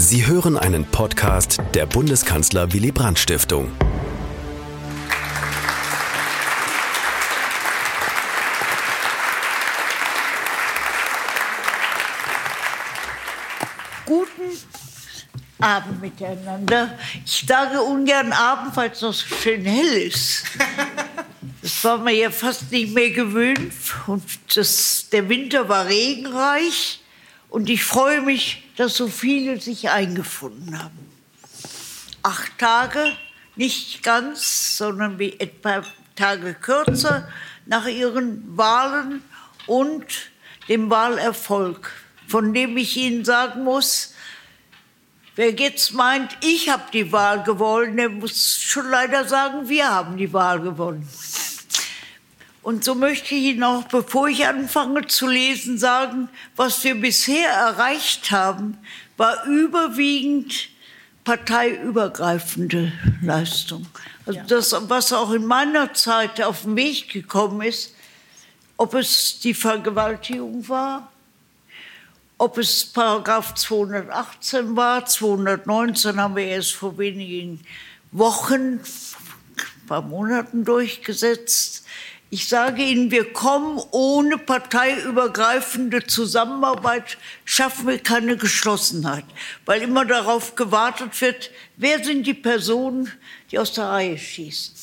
Sie hören einen Podcast der Bundeskanzler Willy Brandt Stiftung. Guten Abend miteinander. Ich sage ungern Abend, weil es noch so schön hell ist. Das war mir ja fast nicht mehr gewöhnt. Und das, der Winter war regenreich. Und ich freue mich, dass so viele sich eingefunden haben. Acht Tage, nicht ganz, sondern wie etwa Tage kürzer nach ihren Wahlen und dem Wahlerfolg, von dem ich Ihnen sagen muss, wer jetzt meint, ich habe die Wahl gewonnen, der muss schon leider sagen, wir haben die Wahl gewonnen. Und so möchte ich Ihnen auch, bevor ich anfange zu lesen, sagen, was wir bisher erreicht haben, war überwiegend parteiübergreifende Leistung. Also das, was auch in meiner Zeit auf den Weg gekommen ist, ob es die Vergewaltigung war, ob es Paragraph 218 war, 219 haben wir erst vor wenigen Wochen, ein paar Monaten durchgesetzt. Ich sage Ihnen, wir kommen ohne parteiübergreifende Zusammenarbeit, schaffen wir keine Geschlossenheit, weil immer darauf gewartet wird, wer sind die Personen, die aus der Reihe schießen.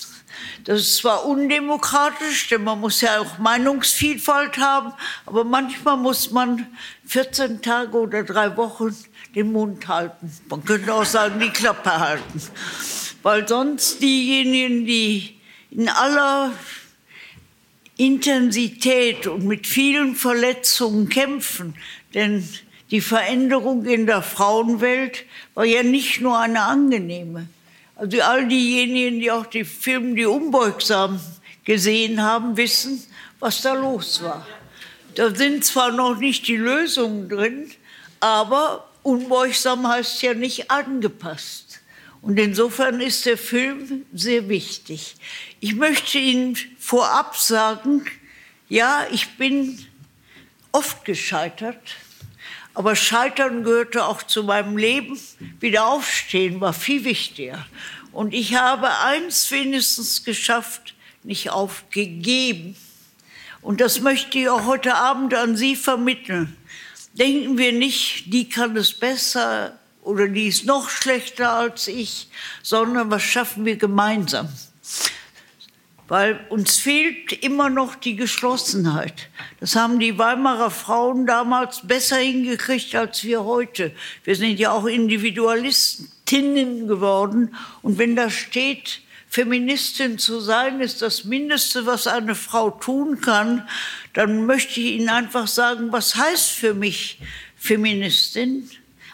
Das ist zwar undemokratisch, denn man muss ja auch Meinungsvielfalt haben, aber manchmal muss man 14 Tage oder drei Wochen den Mund halten. Man könnte auch sagen, die Klappe halten. Weil sonst diejenigen, die in aller Intensität und mit vielen Verletzungen kämpfen. Denn die Veränderung in der Frauenwelt war ja nicht nur eine angenehme. Also all diejenigen, die auch die Filme Die Unbeugsam gesehen haben, wissen, was da los war. Da sind zwar noch nicht die Lösungen drin, aber unbeugsam heißt ja nicht angepasst. Und insofern ist der Film sehr wichtig. Ich möchte Ihnen vorab sagen, ja, ich bin oft gescheitert, aber Scheitern gehörte auch zu meinem Leben. Wieder aufstehen war viel wichtiger. Und ich habe eins wenigstens geschafft, nicht aufgegeben. Und das möchte ich auch heute Abend an Sie vermitteln. Denken wir nicht, die kann es besser oder die ist noch schlechter als ich, sondern was schaffen wir gemeinsam? Weil uns fehlt immer noch die Geschlossenheit. Das haben die Weimarer Frauen damals besser hingekriegt als wir heute. Wir sind ja auch Individualistinnen geworden. Und wenn da steht, Feministin zu sein, ist das Mindeste, was eine Frau tun kann, dann möchte ich Ihnen einfach sagen, was heißt für mich Feministin?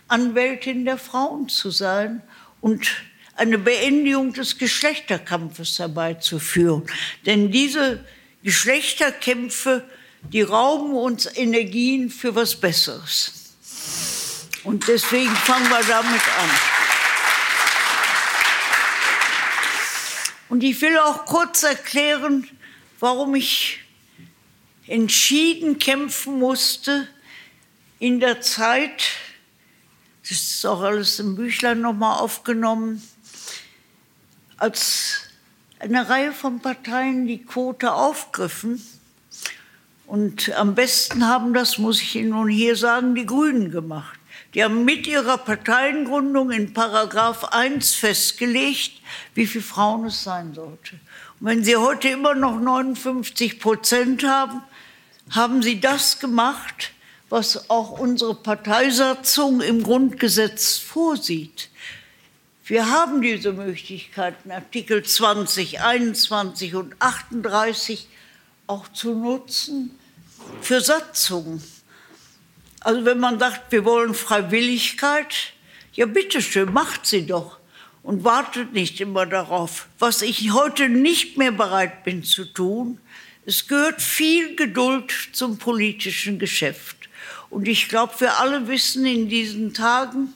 Anwältin der Frauen zu sein und eine Beendigung des Geschlechterkampfes herbeizuführen. Denn diese Geschlechterkämpfe, die rauben uns Energien für was Besseres. Und deswegen fangen wir damit an. Und ich will auch kurz erklären, warum ich entschieden kämpfen musste in der Zeit, das ist auch alles im Büchlein nochmal aufgenommen, als eine Reihe von Parteien die Quote aufgriffen. Und am besten haben das, muss ich Ihnen nun hier sagen, die Grünen gemacht. Die haben mit ihrer Parteiengründung in Paragraph 1 festgelegt, wie viele Frauen es sein sollte. Und wenn Sie heute immer noch 59 Prozent haben, haben Sie das gemacht, was auch unsere Parteisatzung im Grundgesetz vorsieht. Wir haben diese Möglichkeiten, Artikel 20, 21 und 38 auch zu nutzen für Satzungen. Also wenn man sagt, wir wollen Freiwilligkeit, ja bitteschön, macht sie doch und wartet nicht immer darauf. Was ich heute nicht mehr bereit bin zu tun, es gehört viel Geduld zum politischen Geschäft. Und ich glaube, wir alle wissen in diesen Tagen,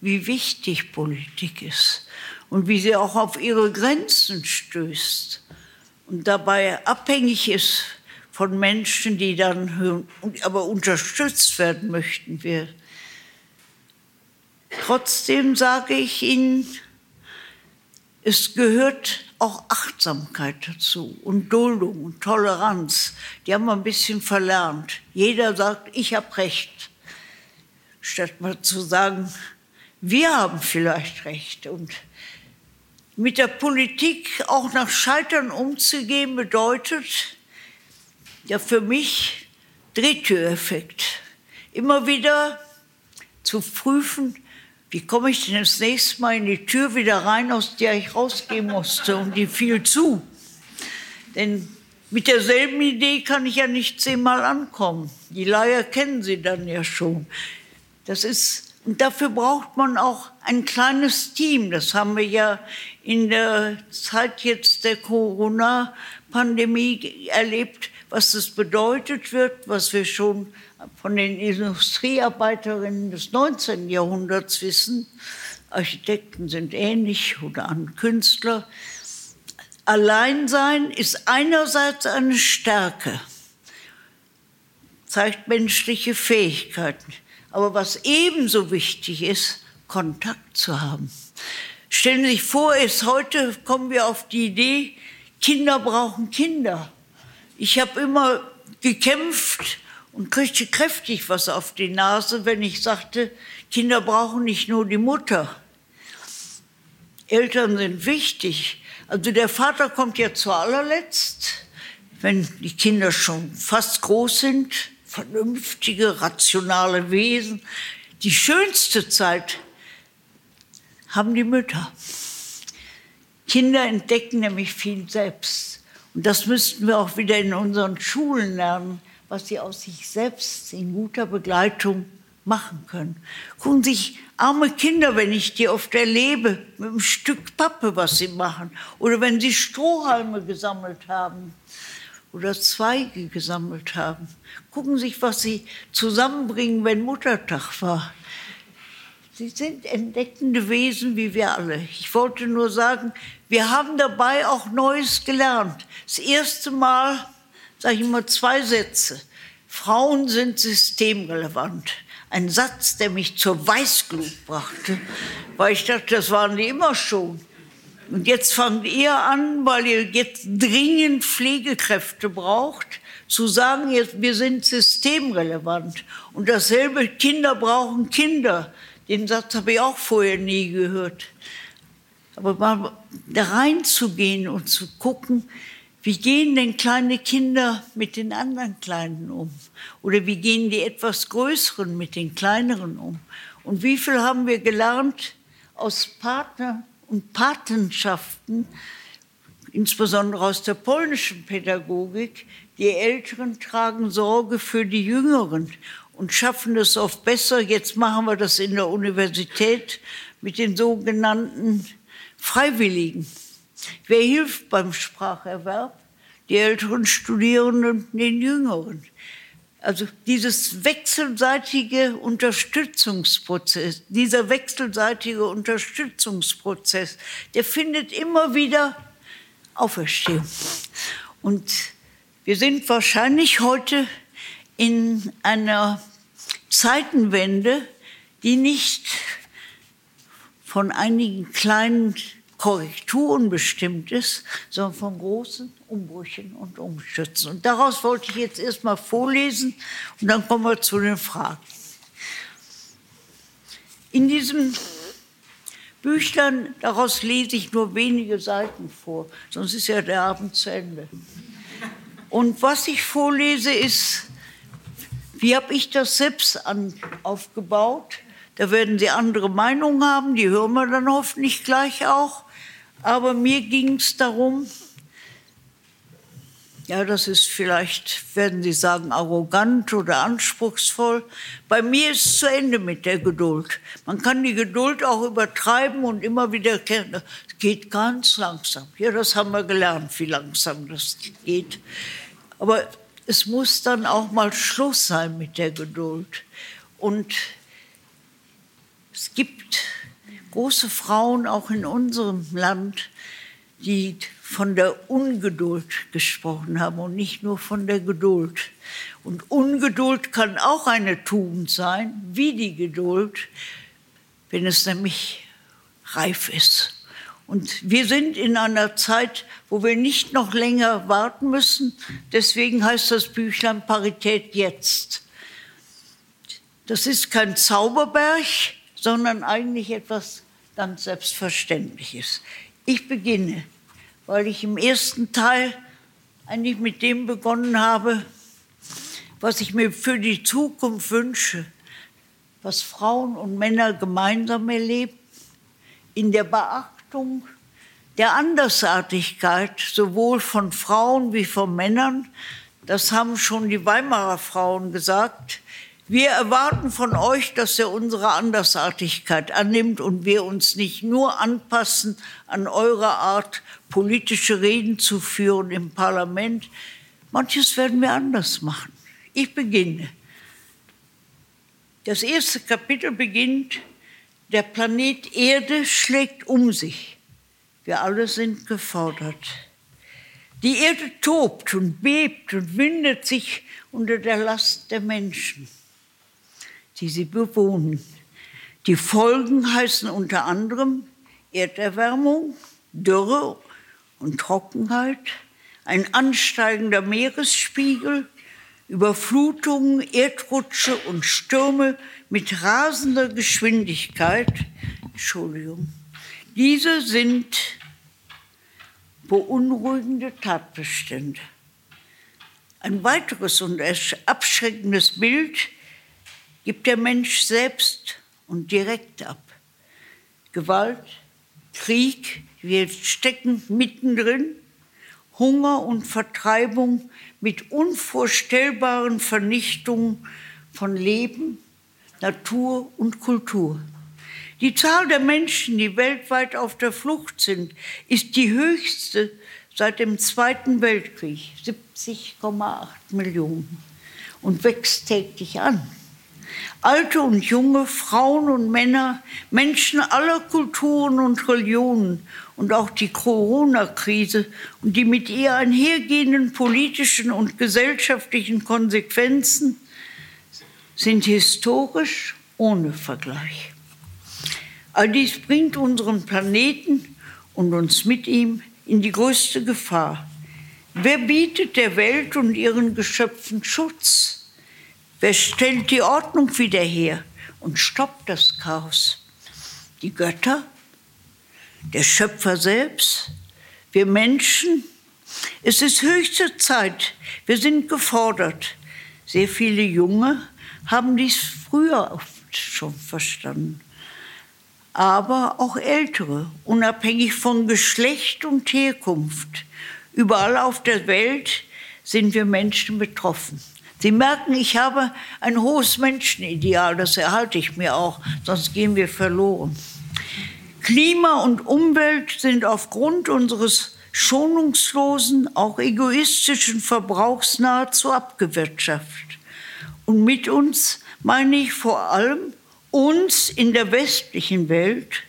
wie wichtig Politik ist und wie sie auch auf ihre Grenzen stößt und dabei abhängig ist von Menschen, die dann aber unterstützt werden möchten. Wir Trotzdem sage ich Ihnen, es gehört auch Achtsamkeit dazu und Duldung und Toleranz. Die haben wir ein bisschen verlernt. Jeder sagt, ich habe Recht, statt mal zu sagen, wir haben vielleicht Recht. Und mit der Politik auch nach Scheitern umzugehen, bedeutet ja für mich Drehtüreffekt. Immer wieder zu prüfen, wie komme ich denn das nächste Mal in die Tür wieder rein, aus der ich rausgehen musste und die fiel zu. Denn mit derselben Idee kann ich ja nicht zehnmal ankommen. Die Leier kennen Sie dann ja schon. Das ist, und dafür braucht man auch ein kleines Team. Das haben wir ja in der Zeit jetzt der Corona-Pandemie erlebt, was das bedeutet wird, was wir schon von den Industriearbeiterinnen des 19. Jahrhunderts wissen, Architekten sind ähnlich oder an Künstler. Alleinsein ist einerseits eine Stärke, zeigt menschliche Fähigkeiten. Aber was ebenso wichtig ist, Kontakt zu haben. Stellen Sie sich vor, ist heute kommen wir auf die Idee, Kinder brauchen Kinder. Ich habe immer gekämpft und kriegte kräftig was auf die Nase, wenn ich sagte, Kinder brauchen nicht nur die Mutter. Eltern sind wichtig. Also der Vater kommt ja zu allerletzt, wenn die Kinder schon fast groß sind, vernünftige, rationale Wesen. Die schönste Zeit haben die Mütter. Kinder entdecken nämlich viel selbst. Und das müssten wir auch wieder in unseren Schulen lernen was sie aus sich selbst in guter Begleitung machen können. Gucken sich arme Kinder, wenn ich die oft erlebe, mit einem Stück Pappe, was sie machen. Oder wenn sie Strohhalme gesammelt haben oder Zweige gesammelt haben. Gucken sich, was sie zusammenbringen, wenn Muttertag war. Sie sind entdeckende Wesen wie wir alle. Ich wollte nur sagen, wir haben dabei auch Neues gelernt. Das erste Mal sage ich immer zwei Sätze. Frauen sind systemrelevant. Ein Satz, der mich zur Weißglut brachte, weil ich dachte, das waren die immer schon. Und jetzt fangt ihr an, weil ihr jetzt dringend Pflegekräfte braucht, zu sagen, jetzt, wir sind systemrelevant. Und dasselbe, Kinder brauchen Kinder. Den Satz habe ich auch vorher nie gehört. Aber mal da reinzugehen und zu gucken, wie gehen denn kleine Kinder mit den anderen Kleinen um? Oder wie gehen die etwas Größeren mit den Kleineren um? Und wie viel haben wir gelernt aus Partner und Patenschaften, insbesondere aus der polnischen Pädagogik? Die Älteren tragen Sorge für die Jüngeren und schaffen es oft besser. Jetzt machen wir das in der Universität mit den sogenannten Freiwilligen. Wer hilft beim Spracherwerb? Die älteren Studierenden den jüngeren. Also dieses wechselseitige Unterstützungsprozess, dieser wechselseitige Unterstützungsprozess, der findet immer wieder Auferstehung. Und wir sind wahrscheinlich heute in einer Zeitenwende, die nicht von einigen kleinen Korrekturen bestimmt ist, sondern von großen Umbrüchen und Umstürzen. Und daraus wollte ich jetzt erstmal vorlesen und dann kommen wir zu den Fragen. In diesem Büchlein, daraus lese ich nur wenige Seiten vor, sonst ist ja der Abend zu Ende. Und was ich vorlese ist, wie habe ich das selbst an, aufgebaut? Da werden Sie andere Meinungen haben, die hören wir dann hoffentlich gleich auch. Aber mir ging es darum, ja, das ist vielleicht, werden Sie sagen, arrogant oder anspruchsvoll. Bei mir ist es zu Ende mit der Geduld. Man kann die Geduld auch übertreiben und immer wieder kennen. Es geht ganz langsam. Ja, das haben wir gelernt, wie langsam das geht. Aber es muss dann auch mal Schluss sein mit der Geduld. Und es gibt große Frauen auch in unserem Land, die von der Ungeduld gesprochen haben und nicht nur von der Geduld. Und Ungeduld kann auch eine Tugend sein, wie die Geduld. wenn es nämlich reif ist. Und wir sind in einer Zeit, wo wir nicht noch länger warten müssen. Deswegen heißt das Büchlein Parität jetzt. Das ist kein Zauberberg, sondern eigentlich etwas ganz Selbstverständliches. Ich beginne, weil ich im ersten Teil eigentlich mit dem begonnen habe, was ich mir für die Zukunft wünsche, was Frauen und Männer gemeinsam erleben, in der Beachtung der Andersartigkeit sowohl von Frauen wie von Männern. Das haben schon die Weimarer Frauen gesagt. Wir erwarten von euch, dass ihr unsere Andersartigkeit annimmt und wir uns nicht nur anpassen an eure Art, politische Reden zu führen im Parlament. Manches werden wir anders machen. Ich beginne. Das erste Kapitel beginnt, der Planet Erde schlägt um sich. Wir alle sind gefordert. Die Erde tobt und bebt und windet sich unter der Last der Menschen die sie bewohnen. Die Folgen heißen unter anderem Erderwärmung, Dürre und Trockenheit, ein ansteigender Meeresspiegel, Überflutungen, Erdrutsche und Stürme mit rasender Geschwindigkeit. Entschuldigung. Diese sind beunruhigende Tatbestände. Ein weiteres und abschreckendes Bild gibt der Mensch selbst und direkt ab. Gewalt, Krieg, wir stecken mittendrin, Hunger und Vertreibung mit unvorstellbaren Vernichtungen von Leben, Natur und Kultur. Die Zahl der Menschen, die weltweit auf der Flucht sind, ist die höchste seit dem Zweiten Weltkrieg, 70,8 Millionen, und wächst täglich an. Alte und junge, Frauen und Männer, Menschen aller Kulturen und Religionen und auch die Corona-Krise und die mit ihr einhergehenden politischen und gesellschaftlichen Konsequenzen sind historisch ohne Vergleich. All dies bringt unseren Planeten und uns mit ihm in die größte Gefahr. Wer bietet der Welt und ihren Geschöpfen Schutz? Wer stellt die Ordnung wieder her und stoppt das Chaos? Die Götter? Der Schöpfer selbst? Wir Menschen? Es ist höchste Zeit. Wir sind gefordert. Sehr viele Junge haben dies früher schon verstanden. Aber auch Ältere, unabhängig von Geschlecht und Herkunft. Überall auf der Welt sind wir Menschen betroffen. Sie merken, ich habe ein hohes Menschenideal, das erhalte ich mir auch, sonst gehen wir verloren. Klima und Umwelt sind aufgrund unseres schonungslosen, auch egoistischen Verbrauchs nahezu abgewirtschaftet. Und mit uns meine ich vor allem uns in der westlichen Welt.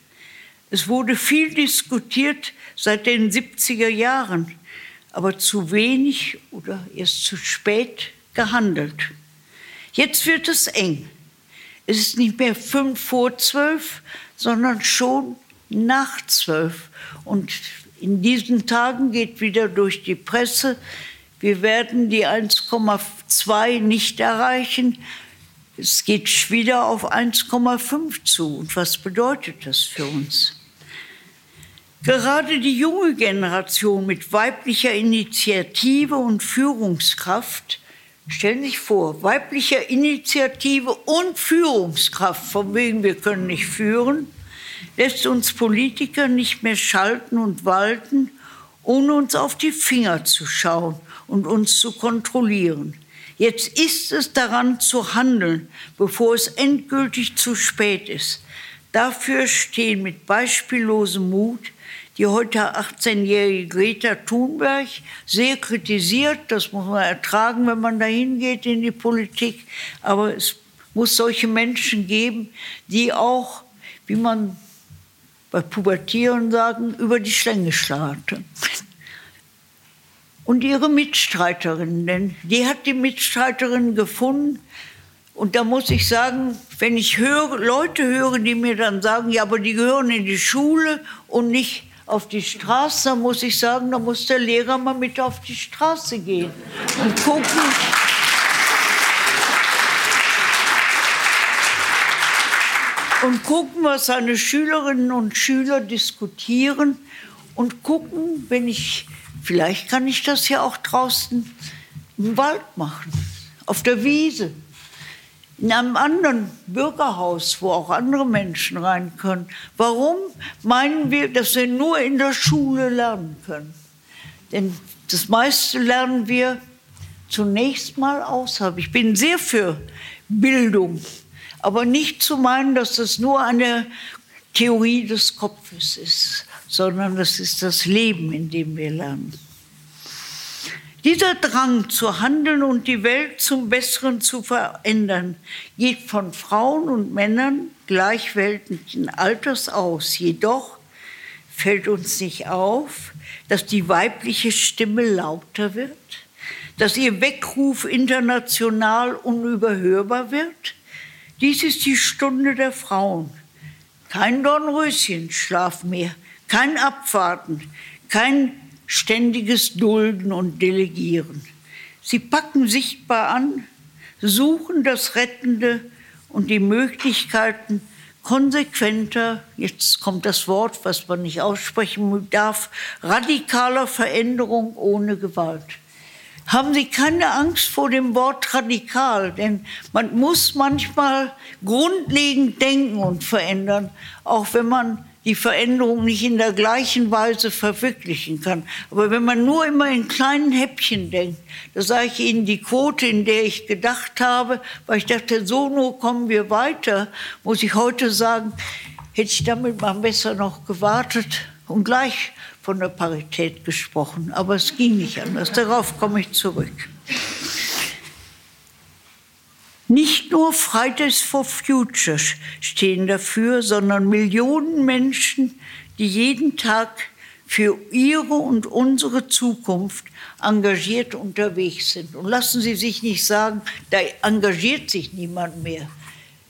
Es wurde viel diskutiert seit den 70er Jahren, aber zu wenig oder erst zu spät gehandelt. Jetzt wird es eng. Es ist nicht mehr fünf vor zwölf, sondern schon nach zwölf. Und in diesen Tagen geht wieder durch die Presse, wir werden die 1,2 nicht erreichen. Es geht wieder auf 1,5 zu. Und was bedeutet das für uns? Gerade die junge Generation mit weiblicher Initiative und Führungskraft Stellen Sie sich vor, weibliche Initiative und Führungskraft, von wegen wir können nicht führen, lässt uns Politiker nicht mehr schalten und walten, ohne uns auf die Finger zu schauen und uns zu kontrollieren. Jetzt ist es daran zu handeln, bevor es endgültig zu spät ist. Dafür stehen mit beispiellosem Mut die heute 18-jährige Greta Thunberg sehr kritisiert. Das muss man ertragen, wenn man dahin geht in die Politik. Aber es muss solche Menschen geben, die auch, wie man bei Pubertieren sagen, über die Schlänge schlagen. Und ihre Mitstreiterin, denn die hat die Mitstreiterin gefunden Und da muss ich sagen, wenn ich höre, Leute höre, die mir dann sagen, ja, aber die gehören in die Schule und nicht auf die Straße, dann muss ich sagen, da muss der Lehrer mal mit auf die Straße gehen und gucken. Und gucken, was seine Schülerinnen und Schüler diskutieren und gucken, wenn ich, vielleicht kann ich das ja auch draußen im Wald machen, auf der Wiese in einem anderen Bürgerhaus, wo auch andere Menschen rein können. Warum meinen wir, dass wir nur in der Schule lernen können? Denn das meiste lernen wir zunächst mal außerhalb. Ich bin sehr für Bildung, aber nicht zu meinen, dass das nur eine Theorie des Kopfes ist, sondern das ist das Leben, in dem wir lernen. Dieser Drang zu handeln und die Welt zum Besseren zu verändern geht von Frauen und Männern gleichweltlichen Alters aus. Jedoch fällt uns nicht auf, dass die weibliche Stimme lauter wird, dass ihr Weckruf international unüberhörbar wird. Dies ist die Stunde der Frauen. Kein Dornröschenschlaf mehr, kein Abwarten, kein ständiges Dulden und Delegieren. Sie packen sichtbar an, suchen das Rettende und die Möglichkeiten konsequenter, jetzt kommt das Wort, was man nicht aussprechen darf, radikaler Veränderung ohne Gewalt. Haben Sie keine Angst vor dem Wort radikal, denn man muss manchmal grundlegend denken und verändern, auch wenn man die Veränderung nicht in der gleichen Weise verwirklichen kann. Aber wenn man nur immer in kleinen Häppchen denkt, da sage ich Ihnen die Quote, in der ich gedacht habe, weil ich dachte, so nur kommen wir weiter, muss ich heute sagen, hätte ich damit mal besser noch gewartet und gleich von der Parität gesprochen. Aber es ging nicht anders. Darauf komme ich zurück. Nicht nur Fridays for Future stehen dafür, sondern Millionen Menschen, die jeden Tag für ihre und unsere Zukunft engagiert unterwegs sind. Und lassen Sie sich nicht sagen, da engagiert sich niemand mehr.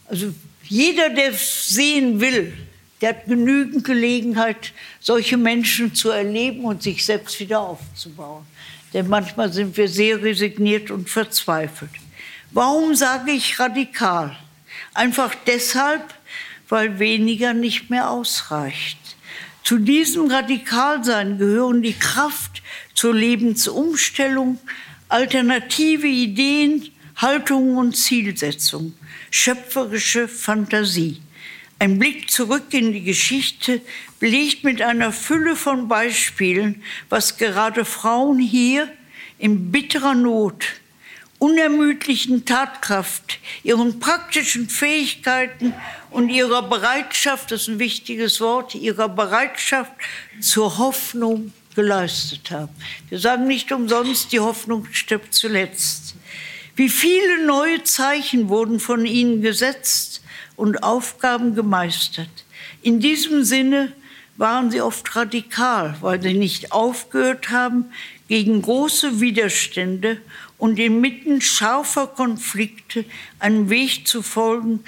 Also jeder, der sehen will, der hat genügend Gelegenheit, solche Menschen zu erleben und sich selbst wieder aufzubauen. Denn manchmal sind wir sehr resigniert und verzweifelt. Warum sage ich radikal? Einfach deshalb, weil weniger nicht mehr ausreicht. Zu diesem Radikalsein gehören die Kraft zur Lebensumstellung, alternative Ideen, Haltungen und Zielsetzungen, schöpferische Fantasie. Ein Blick zurück in die Geschichte belegt mit einer Fülle von Beispielen, was gerade Frauen hier in bitterer Not unermüdlichen Tatkraft, ihren praktischen Fähigkeiten und ihrer Bereitschaft, das ist ein wichtiges Wort, ihrer Bereitschaft zur Hoffnung geleistet haben. Wir sagen nicht umsonst, die Hoffnung stirbt zuletzt. Wie viele neue Zeichen wurden von ihnen gesetzt und Aufgaben gemeistert. In diesem Sinne waren sie oft radikal, weil sie nicht aufgehört haben, gegen große Widerstände und inmitten scharfer Konflikte einen Weg zu folgen,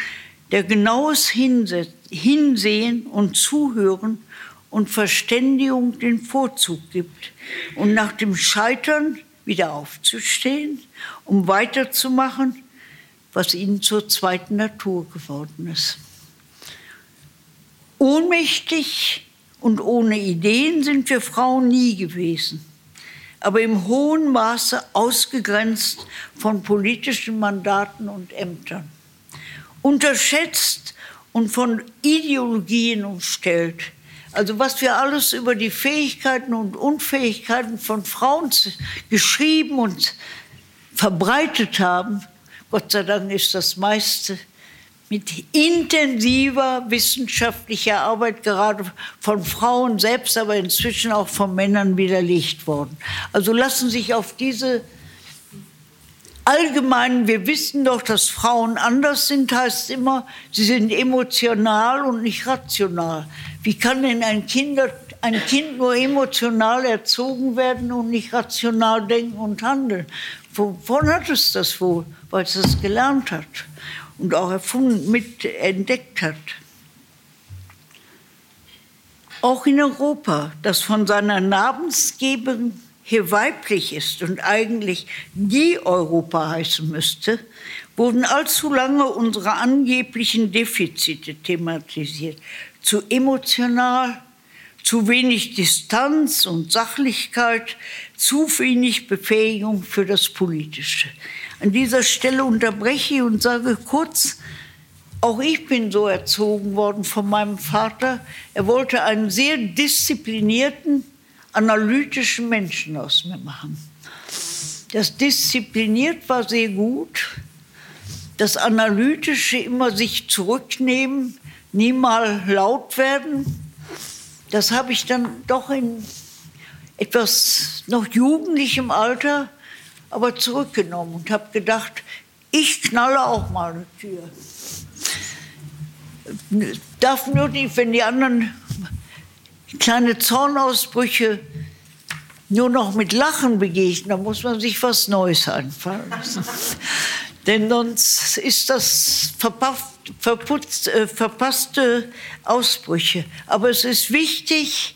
der genaues Hinsehen und Zuhören und Verständigung den Vorzug gibt und nach dem Scheitern wieder aufzustehen, um weiterzumachen, was ihnen zur zweiten Natur geworden ist. Ohnmächtig und ohne Ideen sind wir Frauen nie gewesen aber im hohen Maße ausgegrenzt von politischen Mandaten und Ämtern. Unterschätzt und von Ideologien umstellt. Also was wir alles über die Fähigkeiten und Unfähigkeiten von Frauen geschrieben und verbreitet haben, Gott sei Dank ist das meiste mit intensiver wissenschaftlicher Arbeit, gerade von Frauen selbst, aber inzwischen auch von Männern widerlegt worden. Also lassen sich auf diese allgemeinen, wir wissen doch, dass Frauen anders sind, heißt immer, sie sind emotional und nicht rational. Wie kann denn ein Kind ein Kind nur emotional erzogen werden und nicht rational denken und handeln. Wovon hat es das wohl? Weil es es gelernt hat und auch erfunden, mit entdeckt hat. Auch in Europa, das von seiner Namensgeberin hier weiblich ist und eigentlich die Europa heißen müsste, wurden allzu lange unsere angeblichen Defizite thematisiert. Zu emotional, zu wenig Distanz und Sachlichkeit, zu wenig Befähigung für das Politische. An dieser Stelle unterbreche ich und sage kurz, auch ich bin so erzogen worden von meinem Vater. Er wollte einen sehr disziplinierten, analytischen Menschen aus mir machen. Das diszipliniert war sehr gut. Das Analytische immer sich zurücknehmen, nie mal laut werden. Das habe ich dann doch in etwas noch jugendlichem Alter aber zurückgenommen und habe gedacht, ich knalle auch mal eine Tür darf nur nicht, wenn die anderen kleine Zornausbrüche nur noch mit Lachen begegnen, dann muss man sich was Neues einfallen lassen. Denn sonst ist das verputzt, äh, verpasste Ausbrüche. Aber es ist wichtig,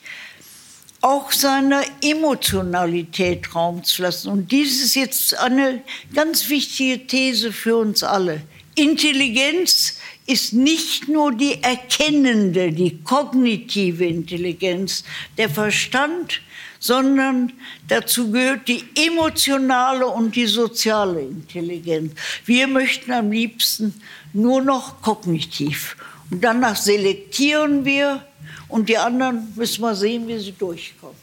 auch seiner Emotionalität Raum zu lassen. Und dies ist jetzt eine ganz wichtige These für uns alle. Intelligenz ist nicht nur die erkennende, die kognitive Intelligenz, der Verstand, sondern dazu gehört die emotionale und die soziale Intelligenz. Wir möchten am liebsten nur noch kognitiv. Und danach selektieren wir und die anderen müssen wir sehen, wie sie durchkommen.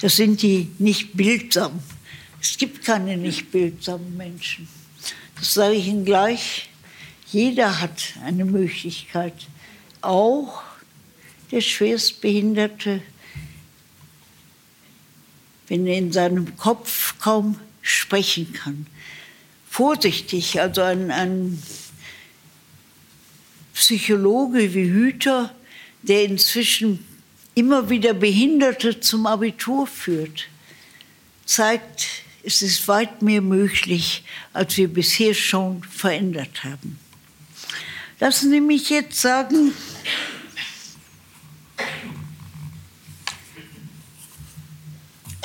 Das sind die nicht bildsamen. Es gibt keine nicht bildsamen Menschen. Das sage ich Ihnen gleich. Jeder hat eine Möglichkeit, auch der Schwerstbehinderte, wenn er in seinem Kopf kaum sprechen kann. Vorsichtig, also ein, ein Psychologe wie Hüter, der inzwischen immer wieder Behinderte zum Abitur führt, zeigt, es ist weit mehr möglich, als wir bisher schon verändert haben. Lassen Sie mich jetzt sagen,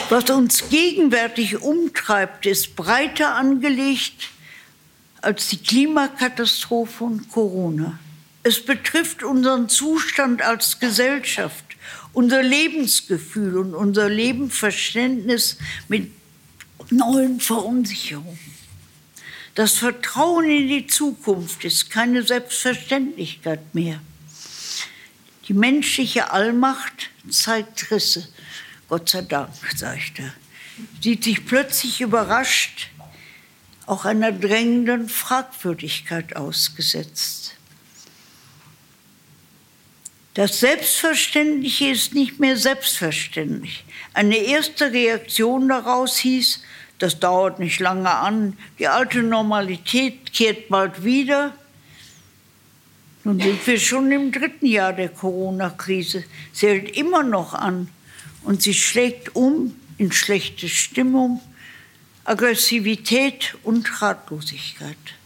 was uns gegenwärtig umtreibt, ist breiter angelegt als die Klimakatastrophe und Corona. Es betrifft unseren Zustand als Gesellschaft, unser Lebensgefühl und unser Lebensverständnis mit neuen Verunsicherungen. Das Vertrauen in die Zukunft ist keine Selbstverständlichkeit mehr. Die menschliche Allmacht zeigt Risse. Gott sei Dank, sage ich da. Sieht sich plötzlich überrascht, auch einer drängenden Fragwürdigkeit ausgesetzt. Das Selbstverständliche ist nicht mehr selbstverständlich. Eine erste Reaktion daraus hieß, das dauert nicht lange an. Die alte Normalität kehrt bald wieder. Nun sind wir schon im dritten Jahr der Corona-Krise. Sie hält immer noch an und sie schlägt um in schlechte Stimmung, Aggressivität und Ratlosigkeit.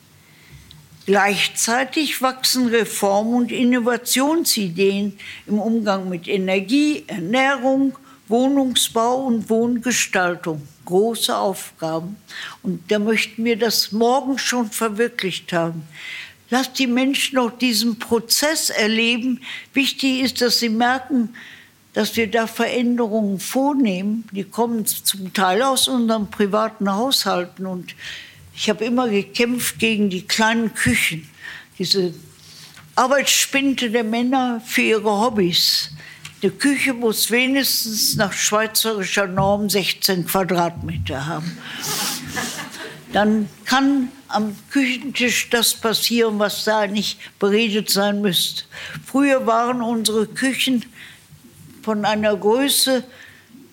Gleichzeitig wachsen Reform- und Innovationsideen im Umgang mit Energie, Ernährung, Wohnungsbau und Wohngestaltung große Aufgaben. Und da möchten wir das morgen schon verwirklicht haben. Lasst die Menschen auch diesen Prozess erleben. Wichtig ist, dass sie merken, dass wir da Veränderungen vornehmen. Die kommen zum Teil aus unseren privaten Haushalten. Und ich habe immer gekämpft gegen die kleinen Küchen, diese Arbeitsspinte der Männer für ihre Hobbys. Eine Küche muss wenigstens nach schweizerischer Norm 16 Quadratmeter haben. Dann kann am Küchentisch das passieren, was da nicht beredet sein müsste. Früher waren unsere Küchen von einer Größe,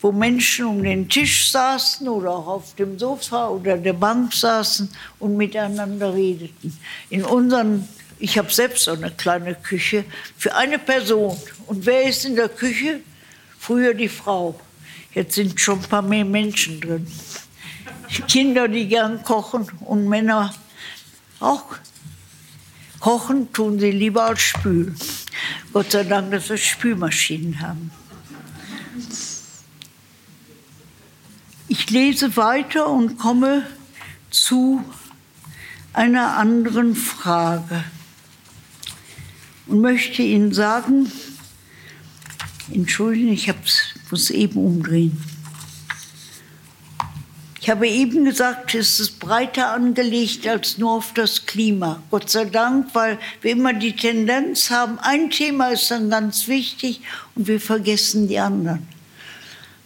wo Menschen um den Tisch saßen oder auch auf dem Sofa oder der Bank saßen und miteinander redeten. In unseren ich habe selbst so eine kleine Küche für eine Person. Und wer ist in der Küche? Früher die Frau. Jetzt sind schon ein paar mehr Menschen drin. Kinder, die gern kochen und Männer auch. Kochen tun sie lieber als spülen. Gott sei Dank, dass wir Spülmaschinen haben. Ich lese weiter und komme zu einer anderen Frage und möchte Ihnen sagen, entschuldigen, ich muss eben umdrehen. Ich habe eben gesagt, es ist breiter angelegt als nur auf das Klima. Gott sei Dank, weil wir immer die Tendenz haben, ein Thema ist dann ganz wichtig und wir vergessen die anderen.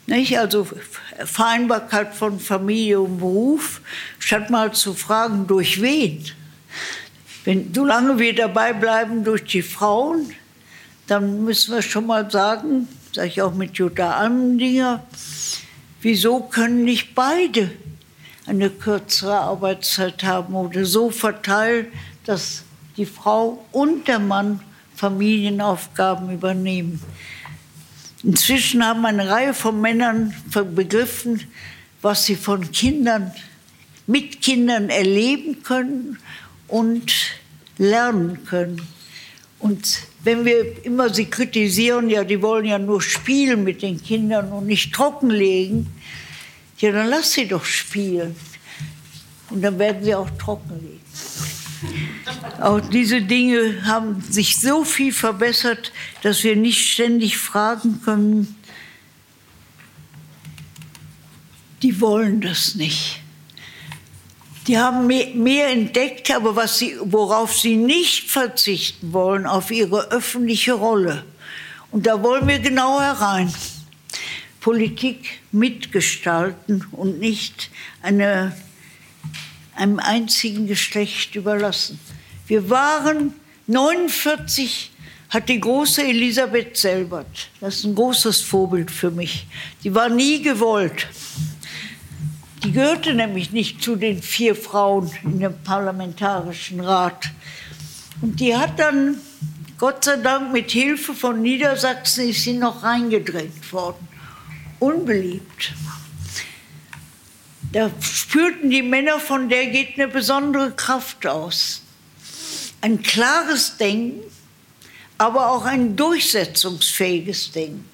Nicht? Also Vereinbarkeit von Familie und Beruf, statt mal zu fragen, durch wen. Wenn, solange wir dabei bleiben durch die Frauen, dann müssen wir schon mal sagen, sage ich auch mit Jutta Almendinger, wieso können nicht beide eine kürzere Arbeitszeit haben oder so verteilt, dass die Frau und der Mann Familienaufgaben übernehmen. Inzwischen haben eine Reihe von Männern begriffen, was sie von Kindern, mit Kindern erleben können und lernen können. Und wenn wir immer sie kritisieren, ja, die wollen ja nur spielen mit den Kindern und nicht trockenlegen, ja, dann lass sie doch spielen. Und dann werden sie auch trockenlegen. Auch diese Dinge haben sich so viel verbessert, dass wir nicht ständig fragen können, die wollen das nicht. Die haben mehr entdeckt, aber was sie, worauf sie nicht verzichten wollen, auf ihre öffentliche Rolle. Und da wollen wir genau herein. Politik mitgestalten und nicht eine, einem einzigen Geschlecht überlassen. Wir waren 49 hat die große Elisabeth Selbert, das ist ein großes Vorbild für mich. Die war nie gewollt. Die gehörte nämlich nicht zu den vier Frauen in dem Parlamentarischen Rat. Und die hat dann, Gott sei Dank, mit Hilfe von Niedersachsen ist sie noch reingedrängt worden. Unbeliebt. Da spürten die Männer, von der geht eine besondere Kraft aus. Ein klares Denken, aber auch ein durchsetzungsfähiges Denken.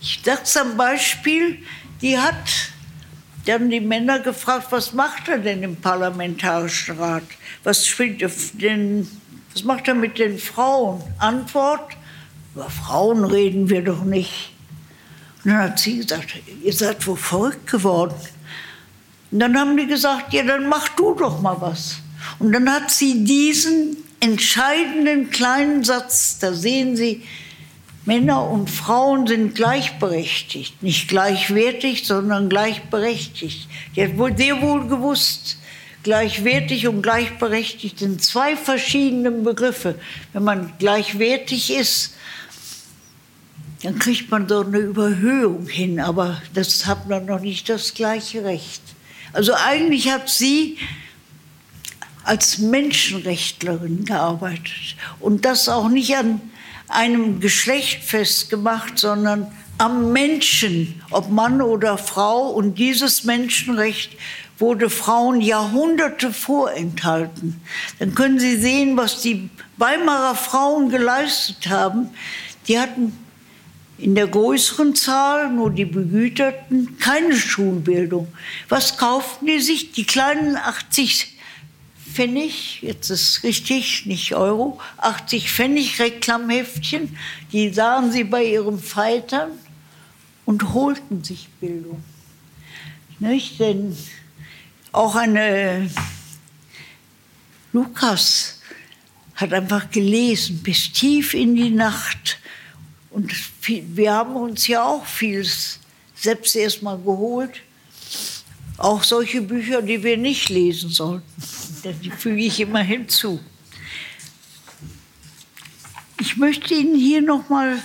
Ich sage zum Beispiel, die hat die haben die Männer gefragt, was macht er denn im Parlamentarischen Rat? Was, denn, was macht er mit den Frauen? Antwort, über Frauen reden wir doch nicht. Und dann hat sie gesagt, ihr seid wohl verrückt geworden. Und dann haben die gesagt, ja, dann mach du doch mal was. Und dann hat sie diesen entscheidenden kleinen Satz, da sehen Sie, Männer und Frauen sind gleichberechtigt, nicht gleichwertig, sondern gleichberechtigt. Die hat wohl sehr wohl gewusst, gleichwertig und gleichberechtigt sind zwei verschiedene Begriffe. Wenn man gleichwertig ist, dann kriegt man so eine Überhöhung hin, aber das hat man noch nicht das gleiche Recht. Also eigentlich hat sie als Menschenrechtlerin gearbeitet und das auch nicht an einem Geschlecht festgemacht, sondern am Menschen, ob Mann oder Frau. Und dieses Menschenrecht wurde Frauen Jahrhunderte vorenthalten. Dann können Sie sehen, was die Weimarer Frauen geleistet haben. Die hatten in der größeren Zahl, nur die Begüterten, keine Schulbildung. Was kauften die sich? Die kleinen 80 Pfennig, jetzt ist richtig, nicht Euro, 80 Pfennig Reklamheftchen, die sahen sie bei ihren Veitern und holten sich Bildung. Nicht? Denn auch eine Lukas hat einfach gelesen bis tief in die Nacht. Und wir haben uns ja auch vieles selbst erstmal geholt. Auch solche Bücher, die wir nicht lesen sollten. Die füge ich immer hinzu. Ich möchte Ihnen hier noch mal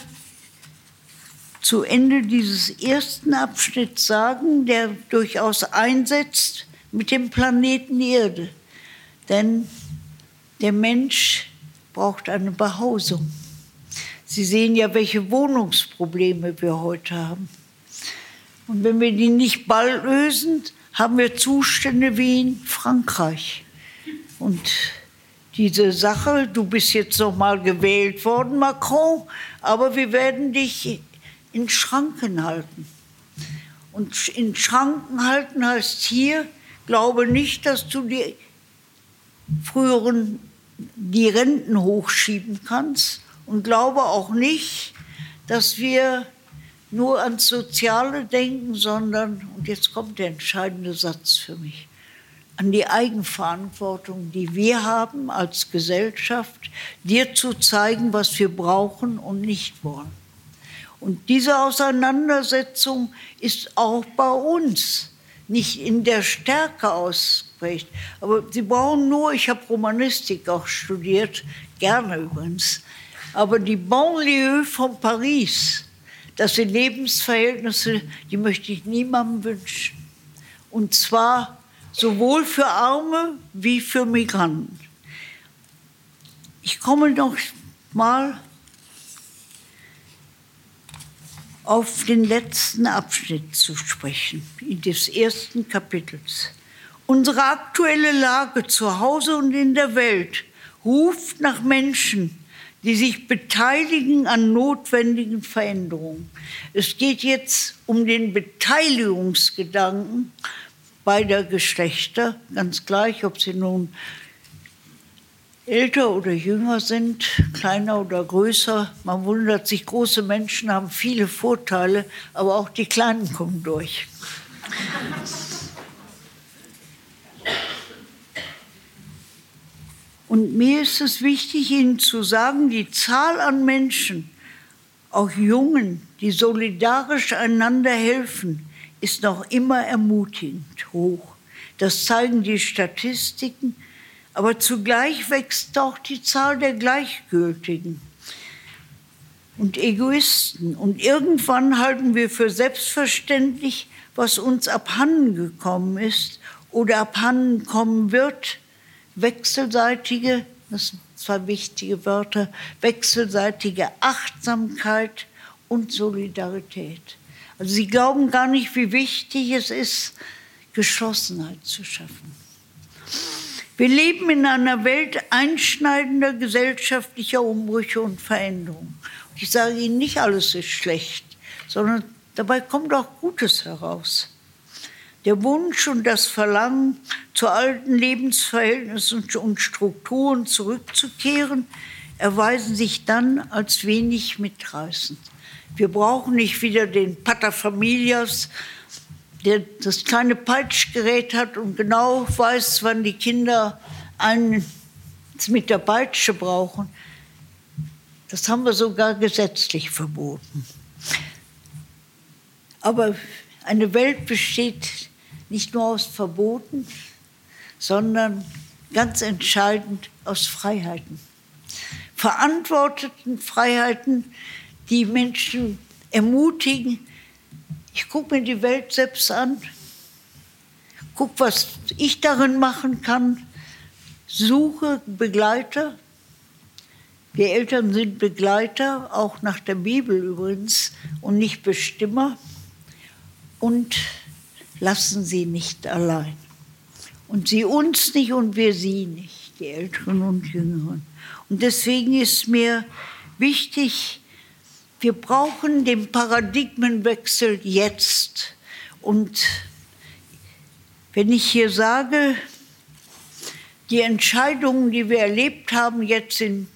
zu Ende dieses ersten Abschnitts sagen, der durchaus einsetzt mit dem Planeten Erde. Denn der Mensch braucht eine Behausung. Sie sehen ja, welche Wohnungsprobleme wir heute haben. Und wenn wir die nicht bald lösen, haben wir Zustände wie in Frankreich. Und diese Sache, du bist jetzt noch mal gewählt worden, Macron, aber wir werden dich in Schranken halten. Und in Schranken halten heißt hier, glaube nicht, dass du die früheren die Renten hochschieben kannst und glaube auch nicht, dass wir nur ans Soziale denken, sondern, und jetzt kommt der entscheidende Satz für mich, an die Eigenverantwortung, die wir haben als Gesellschaft, dir zu zeigen, was wir brauchen und nicht wollen. Und diese Auseinandersetzung ist auch bei uns nicht in der Stärke ausgeprägt. Aber Sie brauchen nur, ich habe Romanistik auch studiert, gerne übrigens, aber die Banlieue von Paris, das sind Lebensverhältnisse, die möchte ich niemandem wünschen. Und zwar sowohl für Arme wie für Migranten. Ich komme noch mal auf den letzten Abschnitt zu sprechen, des ersten Kapitels. Unsere aktuelle Lage zu Hause und in der Welt ruft nach Menschen, die sich beteiligen an notwendigen Veränderungen. Es geht jetzt um den Beteiligungsgedanken beider Geschlechter, ganz gleich, ob sie nun älter oder jünger sind, kleiner oder größer. Man wundert sich, große Menschen haben viele Vorteile, aber auch die Kleinen kommen durch. Und mir ist es wichtig, Ihnen zu sagen, die Zahl an Menschen, auch Jungen, die solidarisch einander helfen, ist noch immer ermutigend hoch. Das zeigen die Statistiken, aber zugleich wächst auch die Zahl der Gleichgültigen und Egoisten. Und irgendwann halten wir für selbstverständlich, was uns abhanden gekommen ist oder abhanden kommen wird, wechselseitige, das sind zwei wichtige Wörter, wechselseitige Achtsamkeit und Solidarität. Also sie glauben gar nicht, wie wichtig es ist, Geschlossenheit zu schaffen. Wir leben in einer Welt einschneidender gesellschaftlicher Umbrüche und Veränderungen. Ich sage Ihnen, nicht alles ist schlecht, sondern dabei kommt auch Gutes heraus. Der Wunsch und das Verlangen, zu alten Lebensverhältnissen und Strukturen zurückzukehren, erweisen sich dann als wenig mitreißend. Wir brauchen nicht wieder den Paterfamilias, der das kleine Peitschgerät hat und genau weiß, wann die Kinder einen mit der Peitsche brauchen. Das haben wir sogar gesetzlich verboten. Aber eine Welt besteht nicht nur aus Verboten, sondern ganz entscheidend aus Freiheiten. Verantworteten Freiheiten, die Menschen ermutigen, ich gucke mir die Welt selbst an, gucke, was ich darin machen kann, suche Begleiter. Wir Eltern sind Begleiter, auch nach der Bibel übrigens, und nicht Bestimmer. Und lassen sie nicht allein. Und sie uns nicht und wir sie nicht, die Älteren und Jüngeren. Und deswegen ist mir wichtig, wir brauchen den Paradigmenwechsel jetzt. Und wenn ich hier sage, die Entscheidungen, die wir erlebt haben jetzt in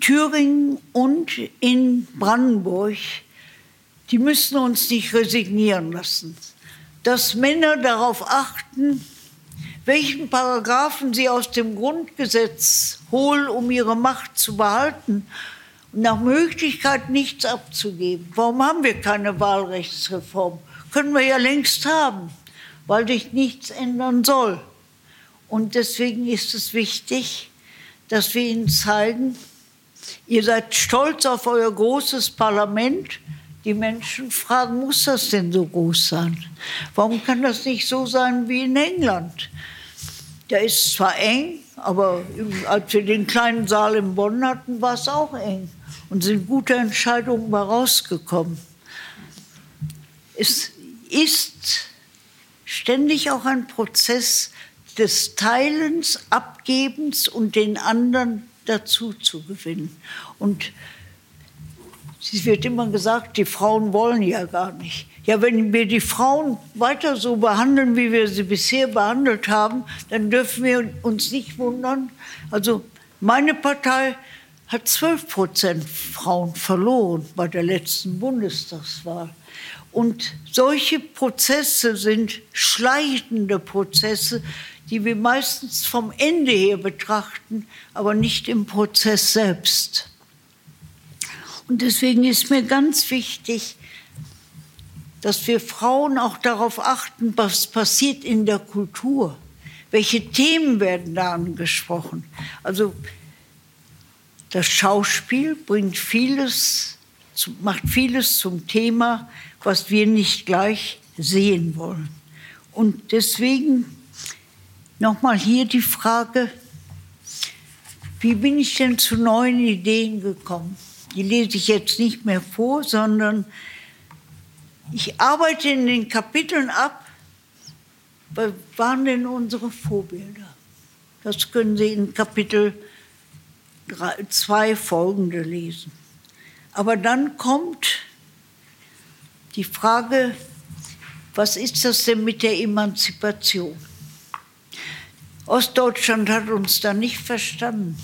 Thüringen und in Brandenburg, die müssen uns nicht resignieren lassen. Dass Männer darauf achten, welchen Paragraphen sie aus dem Grundgesetz holen, um ihre Macht zu behalten nach Möglichkeit nichts abzugeben. Warum haben wir keine Wahlrechtsreform? Können wir ja längst haben, weil sich nichts ändern soll. Und deswegen ist es wichtig, dass wir ihnen zeigen, ihr seid stolz auf euer großes Parlament. Die Menschen fragen, muss das denn so groß sein? Warum kann das nicht so sein wie in England? Der ist zwar eng, aber als wir den kleinen Saal in Bonn hatten, war es auch eng. und sind gute Entscheidungen rausgekommen. Es ist ständig auch ein Prozess des Teilens, Abgebens und den anderen dazu zu gewinnen. Und es wird immer gesagt, die Frauen wollen ja gar nicht. Ja, wenn wir die Frauen weiter so behandeln, wie wir sie bisher behandelt haben, dann dürfen wir uns nicht wundern. Also meine Partei hat 12 Prozent Frauen verloren bei der letzten Bundestagswahl. Und solche Prozesse sind schleichende Prozesse, die wir meistens vom Ende her betrachten, aber nicht im Prozess selbst. Und deswegen ist mir ganz wichtig, dass wir Frauen auch darauf achten, was passiert in der Kultur. Welche Themen werden da angesprochen? Also das Schauspiel bringt vieles, macht vieles zum Thema, was wir nicht gleich sehen wollen. Und deswegen nochmal hier die Frage, wie bin ich denn zu neuen Ideen gekommen? Die lese ich jetzt nicht mehr vor, sondern ich arbeite in den Kapiteln ab, was waren denn unsere Vorbilder? Das können Sie in Kapitel 2 folgende lesen. Aber dann kommt die Frage, was ist das denn mit der Emanzipation? Ostdeutschland hat uns da nicht verstanden.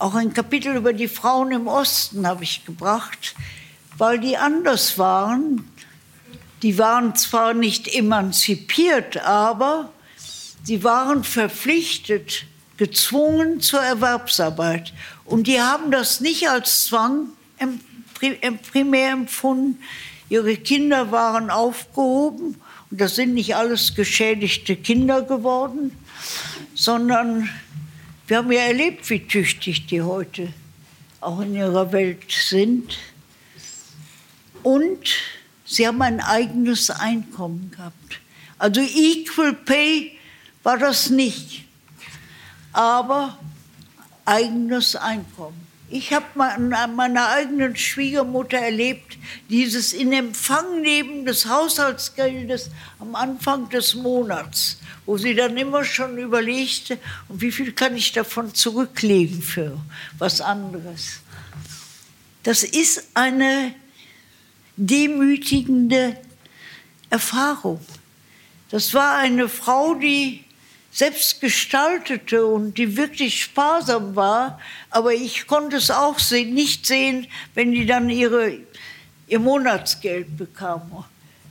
Auch ein Kapitel über die Frauen im Osten habe ich gebracht, weil die anders waren. Die waren zwar nicht emanzipiert, aber sie waren verpflichtet, gezwungen zur Erwerbsarbeit. Und die haben das nicht als Zwang primär empfunden. Ihre Kinder waren aufgehoben und das sind nicht alles geschädigte Kinder geworden, sondern wir haben ja erlebt, wie tüchtig die heute auch in ihrer Welt sind. Und sie haben ein eigenes Einkommen gehabt. Also Equal Pay war das nicht, aber eigenes Einkommen. Ich habe an meiner eigenen Schwiegermutter erlebt, dieses in Empfang nehmen des Haushaltsgeldes am Anfang des Monats, wo sie dann immer schon überlegte, und wie viel kann ich davon zurücklegen für was anderes. Das ist eine demütigende Erfahrung. Das war eine Frau, die selbst gestaltete und die wirklich sparsam war, aber ich konnte es auch sehen, nicht sehen, wenn die dann ihre, ihr Monatsgeld bekam,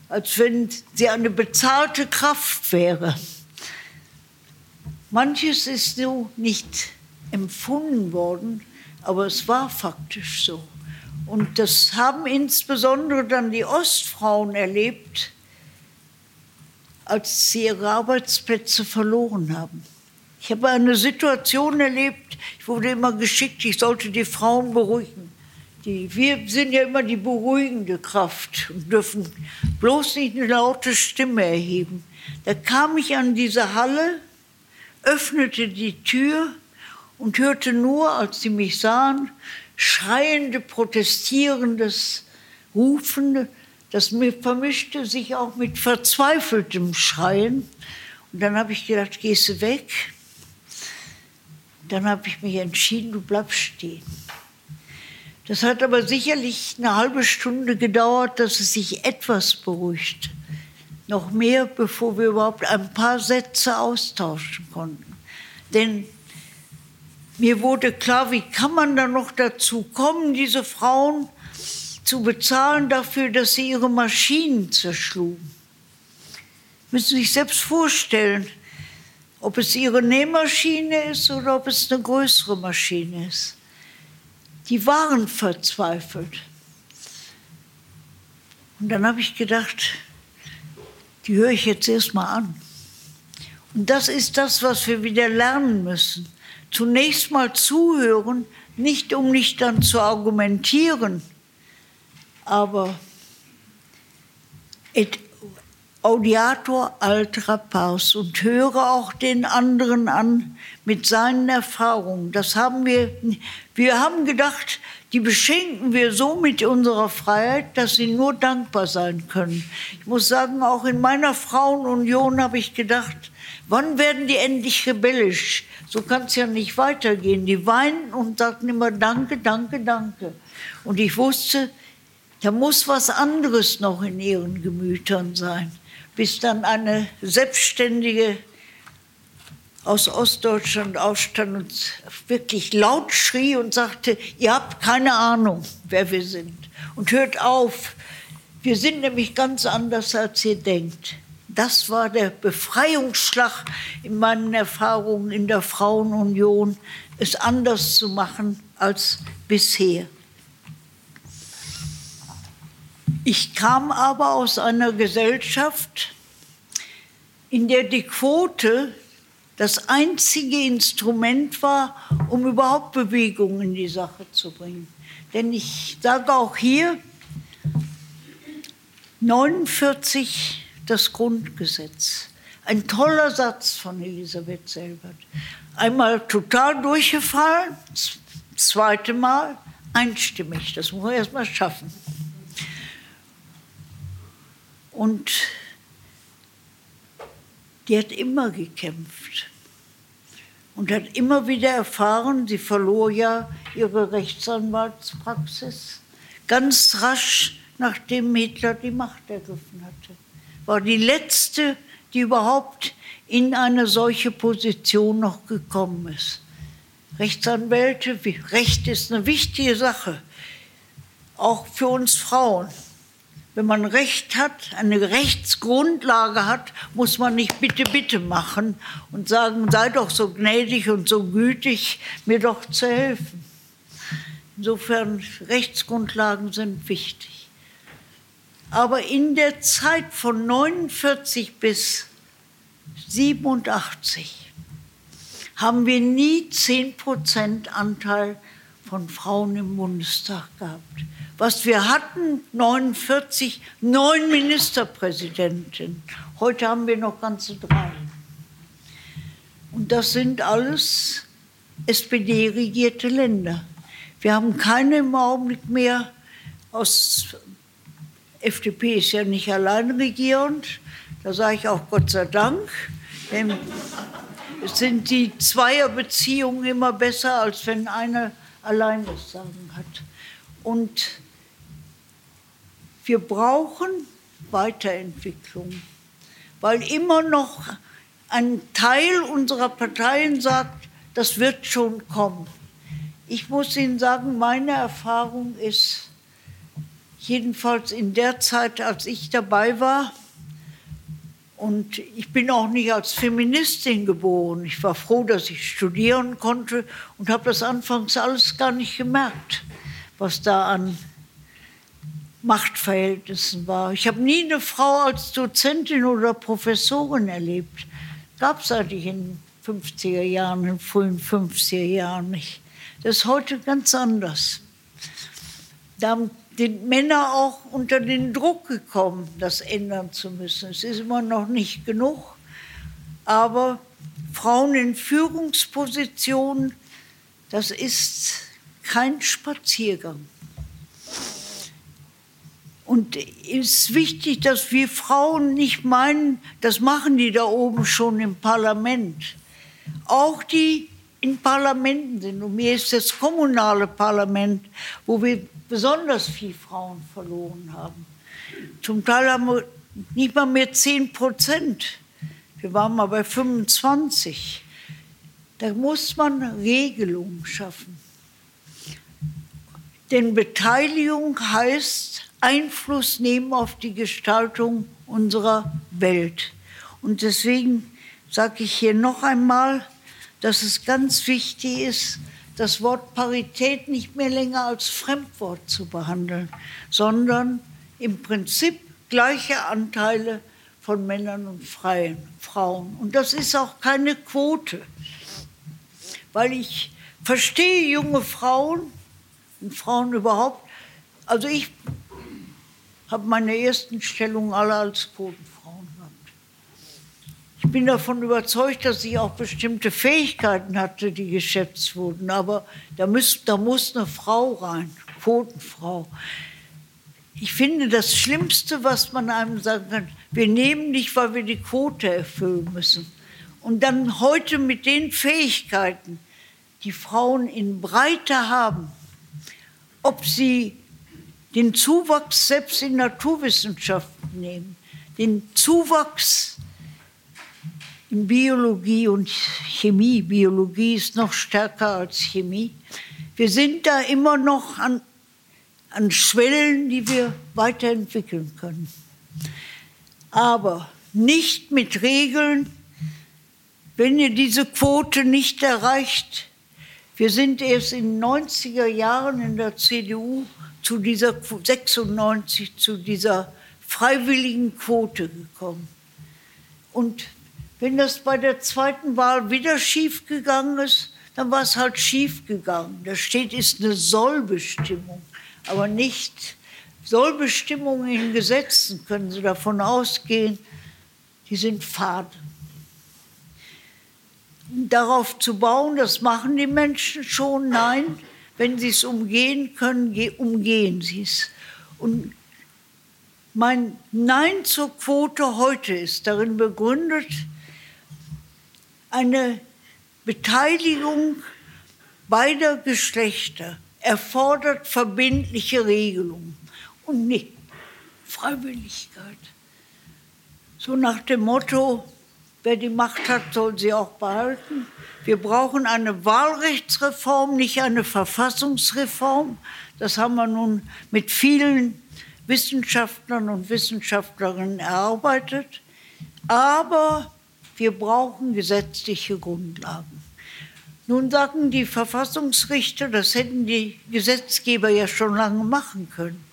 als wenn sie eine bezahlte Kraft wäre. Manches ist so nicht empfunden worden, aber es war faktisch so. Und das haben insbesondere dann die Ostfrauen erlebt, als sie ihre Arbeitsplätze verloren haben. Ich habe eine Situation erlebt, ich wurde immer geschickt, ich sollte die Frauen beruhigen. Die, wir sind ja immer die beruhigende Kraft und dürfen bloß nicht eine laute Stimme erheben. Da kam ich an diese Halle, öffnete die Tür und hörte nur, als sie mich sahen, schreiende, protestierendes Rufen, das vermischte sich auch mit verzweifeltem Schreien. Und dann habe ich gedacht, gehst du weg? Dann habe ich mich entschieden, du bleibst stehen. Das hat aber sicherlich eine halbe Stunde gedauert, dass es sich etwas beruhigt. Noch mehr, bevor wir überhaupt ein paar Sätze austauschen konnten. Denn mir wurde klar, wie kann man da noch dazu kommen, diese Frauen zu bezahlen dafür, dass sie ihre Maschinen zerschlugen. Müssen sich selbst vorstellen, ob es ihre Nähmaschine ist oder ob es eine größere Maschine ist. Die waren verzweifelt. Und dann habe ich gedacht, die höre ich jetzt erstmal an. Und das ist das, was wir wieder lernen müssen. Zunächst mal zuhören, nicht um nicht dann zu argumentieren, aber et audiator altra pars und höre auch den anderen an mit seinen Erfahrungen. Das haben wir, wir haben gedacht, die beschenken wir so mit unserer Freiheit, dass sie nur dankbar sein können. Ich muss sagen, auch in meiner Frauenunion habe ich gedacht, wann werden die endlich rebellisch? So kann es ja nicht weitergehen. Die weinen und sagten immer Danke, danke, danke. Und ich wusste, da muss was anderes noch in ihren Gemütern sein, bis dann eine selbstständige aus Ostdeutschland aufstand und wirklich laut schrie und sagte, ihr habt keine Ahnung, wer wir sind. Und hört auf, wir sind nämlich ganz anders, als ihr denkt. Das war der Befreiungsschlag in meinen Erfahrungen in der Frauenunion, es anders zu machen als bisher. Ich kam aber aus einer Gesellschaft, in der die Quote das einzige Instrument war, um überhaupt Bewegung in die Sache zu bringen. Denn ich sage auch hier, 49 das Grundgesetz. Ein toller Satz von Elisabeth Selbert. Einmal total durchgefallen, zweite Mal einstimmig. Das muss man erst mal schaffen. Und die hat immer gekämpft und hat immer wieder erfahren, sie verlor ja ihre Rechtsanwaltspraxis ganz rasch, nachdem Hitler die Macht ergriffen hatte. War die letzte, die überhaupt in eine solche Position noch gekommen ist. Rechtsanwälte, Recht ist eine wichtige Sache, auch für uns Frauen wenn man Recht hat, eine Rechtsgrundlage hat, muss man nicht bitte, bitte machen und sagen, sei doch so gnädig und so gütig, mir doch zu helfen. Insofern, Rechtsgrundlagen sind wichtig. Aber in der Zeit von 49 bis 87 haben wir nie 10 Prozent Anteil von Frauen im Bundestag gehabt was wir hatten, 49, neun Ministerpräsidenten. Heute haben wir noch ganze drei. Und das sind alles SPD-regierte Länder. Wir haben keine im Augenblick mehr aus FDP ist ja nicht allein regierend. Da sage ich auch Gott sei Dank. Denn es sind die Zweierbeziehungen immer besser, als wenn einer allein das Sagen hat. Und wir brauchen Weiterentwicklung, weil immer noch ein Teil unserer Parteien sagt, das wird schon kommen. Ich muss Ihnen sagen, meine Erfahrung ist, jedenfalls in der Zeit, als ich dabei war, und ich bin auch nicht als Feministin geboren. Ich war froh, dass ich studieren konnte und habe das anfangs alles gar nicht gemerkt, was da an Machtverhältnissen war. Ich habe nie eine Frau als Dozentin oder Professorin erlebt. Gab es eigentlich in den 50er Jahren, in frühen 50er Jahren nicht. Das ist heute ganz anders. Da sind Männer auch unter den Druck gekommen, das ändern zu müssen. Es ist immer noch nicht genug, aber Frauen in Führungspositionen, das ist kein Spaziergang. Und es ist wichtig, dass wir Frauen nicht meinen, das machen die da oben schon im Parlament. Auch die in Parlamenten sind. Und mir ist das kommunale Parlament, wo wir besonders viel Frauen verloren haben. Zum Teil haben wir nicht mal mehr 10 Prozent. Wir waren mal bei 25. Da muss man Regelungen schaffen. Denn Beteiligung heißt, Einfluss nehmen auf die Gestaltung unserer Welt. Und deswegen sage ich hier noch einmal, dass es ganz wichtig ist, das Wort Parität nicht mehr länger als Fremdwort zu behandeln, sondern im Prinzip gleiche Anteile von Männern und Freien, Frauen. Und das ist auch keine Quote, weil ich verstehe junge Frauen und Frauen überhaupt. Also ich habe meine ersten Stellungen alle als Quotenfrauen gehabt. Ich bin davon überzeugt, dass sie auch bestimmte Fähigkeiten hatte, die geschätzt wurden. Aber da, muss, da muss eine Frau rein, Quotenfrau. Ich finde, das Schlimmste, was man einem sagen kann, wir nehmen nicht, weil wir die Quote erfüllen müssen. Und dann heute mit den Fähigkeiten, die Frauen in Breite haben, ob sie den Zuwachs selbst in Naturwissenschaften nehmen, den Zuwachs in Biologie und Chemie. Biologie ist noch stärker als Chemie. Wir sind da immer noch an, an Schwellen, die wir weiterentwickeln können. Aber nicht mit Regeln, wenn ihr diese Quote nicht erreicht. Wir sind erst in den 90er Jahren in der CDU zu dieser 96 zu dieser freiwilligen Quote gekommen. Und wenn das bei der zweiten Wahl wieder schiefgegangen ist, dann war es halt schiefgegangen. Da steht, ist eine Sollbestimmung, aber nicht Sollbestimmungen in Gesetzen, können Sie davon ausgehen, die sind fade. Darauf zu bauen, das machen die Menschen schon, nein, wenn sie es umgehen können, umgehen sie es. Und mein Nein zur Quote heute ist darin begründet, eine Beteiligung beider Geschlechter erfordert verbindliche Regelungen und nicht Freiwilligkeit. So nach dem Motto, wer die Macht hat, soll sie auch behalten. Wir brauchen eine Wahlrechtsreform, nicht eine Verfassungsreform. Das haben wir nun mit vielen Wissenschaftlern und Wissenschaftlerinnen erarbeitet. Aber wir brauchen gesetzliche Grundlagen. Nun sagen die Verfassungsrichter, das hätten die Gesetzgeber ja schon lange machen können.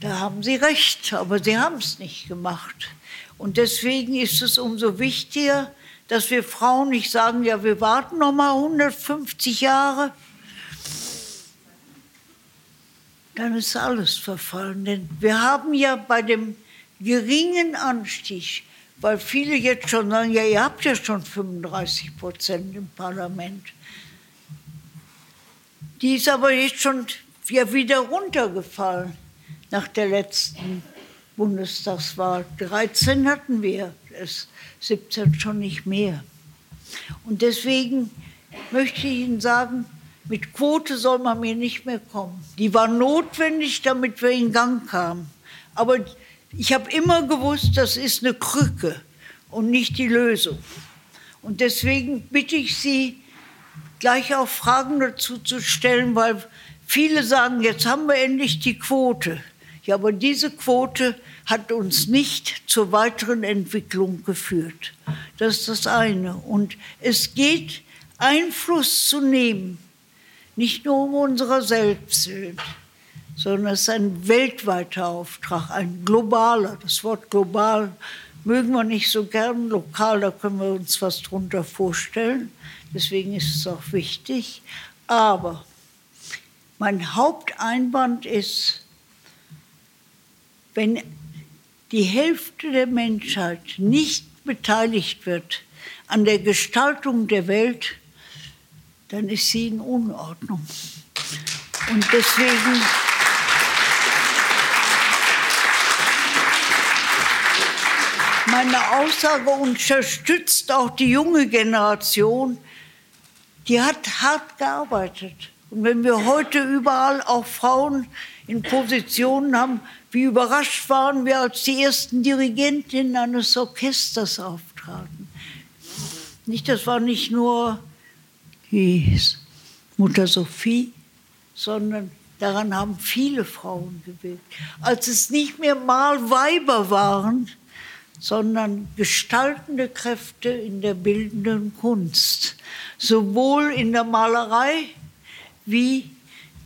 Da haben sie recht, aber sie haben es nicht gemacht. Und deswegen ist es umso wichtiger, dass wir Frauen nicht sagen, ja, wir warten noch mal 150 Jahre. Dann ist alles verfallen. Denn wir haben ja bei dem geringen Anstieg, weil viele jetzt schon sagen, ja, ihr habt ja schon 35 Prozent im Parlament. Die ist aber jetzt schon ja wieder runtergefallen nach der letzten Bundestagswahl. 13 hatten wir es 17 schon nicht mehr. Und deswegen möchte ich Ihnen sagen, mit Quote soll man mir nicht mehr kommen. Die war notwendig, damit wir in Gang kamen. Aber ich habe immer gewusst, das ist eine Krücke und nicht die Lösung. Und deswegen bitte ich Sie, gleich auch Fragen dazu zu stellen, weil viele sagen, jetzt haben wir endlich die Quote. Ja, aber diese Quote hat uns nicht zur weiteren Entwicklung geführt. Das ist das eine. Und es geht, Einfluss zu nehmen, nicht nur um unserer selbst willen, sondern es ist ein weltweiter Auftrag, ein globaler. Das Wort global mögen wir nicht so gern, lokal, da können wir uns was drunter vorstellen. Deswegen ist es auch wichtig. Aber mein Haupteinwand ist, wenn die Hälfte der Menschheit nicht beteiligt wird an der Gestaltung der Welt, dann ist sie in Unordnung. Und deswegen meine Aussage unterstützt auch die junge Generation, die hat hart gearbeitet. Und wenn wir heute überall auch Frauen in Positionen haben, wie überrascht waren wir, als die ersten Dirigentinnen eines Orchesters auftraten. Nicht, das war nicht nur die Mutter Sophie, sondern daran haben viele Frauen gewirkt. Als es nicht mehr mal Weiber waren, sondern gestaltende Kräfte in der bildenden Kunst, sowohl in der Malerei wie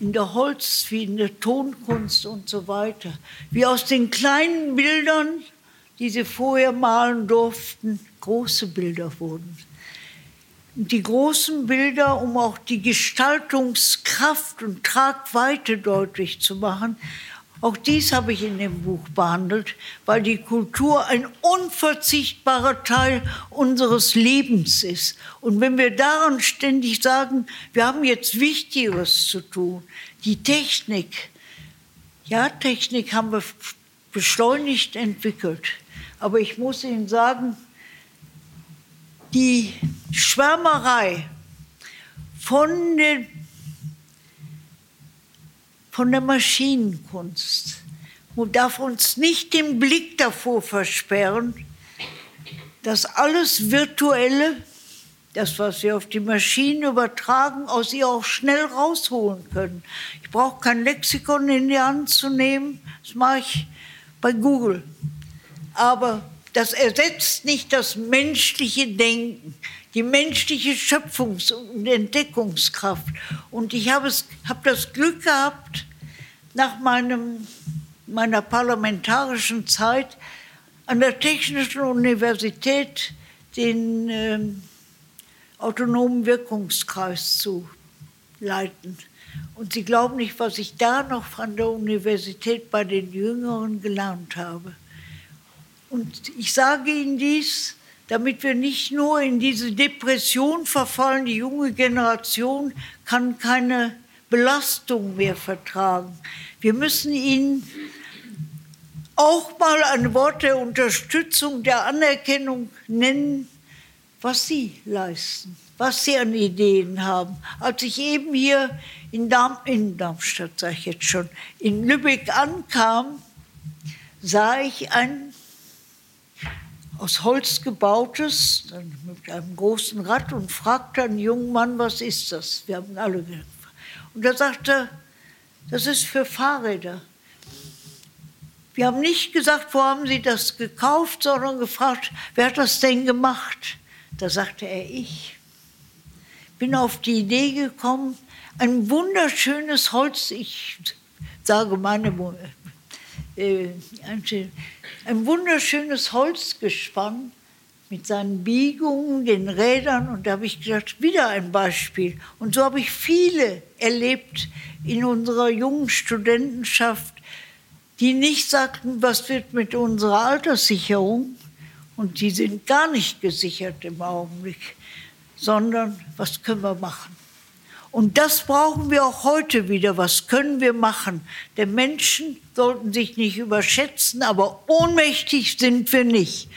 in der Holz, wie in der Tonkunst und so weiter. Wie aus den kleinen Bildern, die sie vorher malen durften, große Bilder wurden. Und die großen Bilder, um auch die Gestaltungskraft und Tragweite deutlich zu machen, Auch dies habe ich in dem Buch behandelt, weil die Kultur ein unverzichtbarer Teil unseres Lebens ist. Und wenn wir daran ständig sagen, wir haben jetzt Wichtigeres zu tun, die Technik, ja, Technik haben wir beschleunigt entwickelt. Aber ich muss Ihnen sagen, die Schwärmerei von den von der Maschinenkunst und darf uns nicht den Blick davor versperren, dass alles Virtuelle, das, was wir auf die Maschinen übertragen, aus ihr auch schnell rausholen können. Ich brauche kein Lexikon in die Hand zu nehmen, das mache ich bei Google. Aber das ersetzt nicht das menschliche Denken, die menschliche Schöpfungs- und Entdeckungskraft. Und ich habe hab das Glück gehabt, nach meinem, meiner parlamentarischen Zeit an der Technischen Universität den äh, autonomen Wirkungskreis zu leiten. Und Sie glauben nicht, was ich da noch an der Universität bei den Jüngeren gelernt habe. Und ich sage Ihnen dies, damit wir nicht nur in diese Depression verfallen. Die junge Generation kann keine Belastung mehr vertragen. Wir müssen ihnen auch mal ein Wort der Unterstützung, der Anerkennung nennen, was sie leisten, was sie an Ideen haben. Als ich eben hier in, Darm, in Darmstadt, sage ich jetzt schon, in Lübeck ankam, sah ich ein aus Holz gebautes, mit einem großen Rad und fragte einen jungen Mann, was ist das? Wir haben alle gedacht, und er sagte, das ist für Fahrräder. Wir haben nicht gesagt, wo haben Sie das gekauft, sondern gefragt, wer hat das denn gemacht? Da sagte er, ich. Bin auf die Idee gekommen, ein wunderschönes Holz, ich sage meine, äh, ein wunderschönes Holzgespann mit seinen Biegungen, den Rädern. Und da habe ich gedacht, wieder ein Beispiel. Und so habe ich viele erlebt in unserer jungen Studentenschaft, die nicht sagten, was wird mit unserer Alterssicherung. Und die sind gar nicht gesichert im Augenblick, sondern was können wir machen? Und das brauchen wir auch heute wieder. Was können wir machen? Denn Menschen sollten sich nicht überschätzen, aber ohnmächtig sind wir nicht.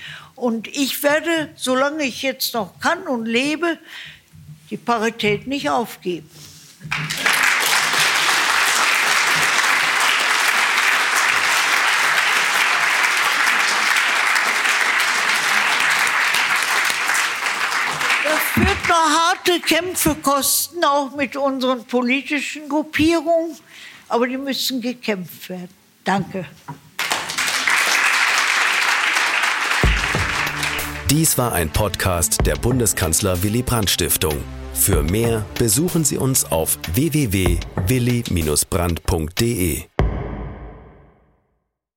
Und ich werde, solange ich jetzt noch kann und lebe, die Parität nicht aufgeben. Das wird noch harte Kämpfe kosten, auch mit unseren politischen Gruppierungen, aber die müssen gekämpft werden. Danke. Dies war ein Podcast der Bundeskanzler Willy Brandt Stiftung. Für mehr besuchen Sie uns auf www.willy-brandt.de.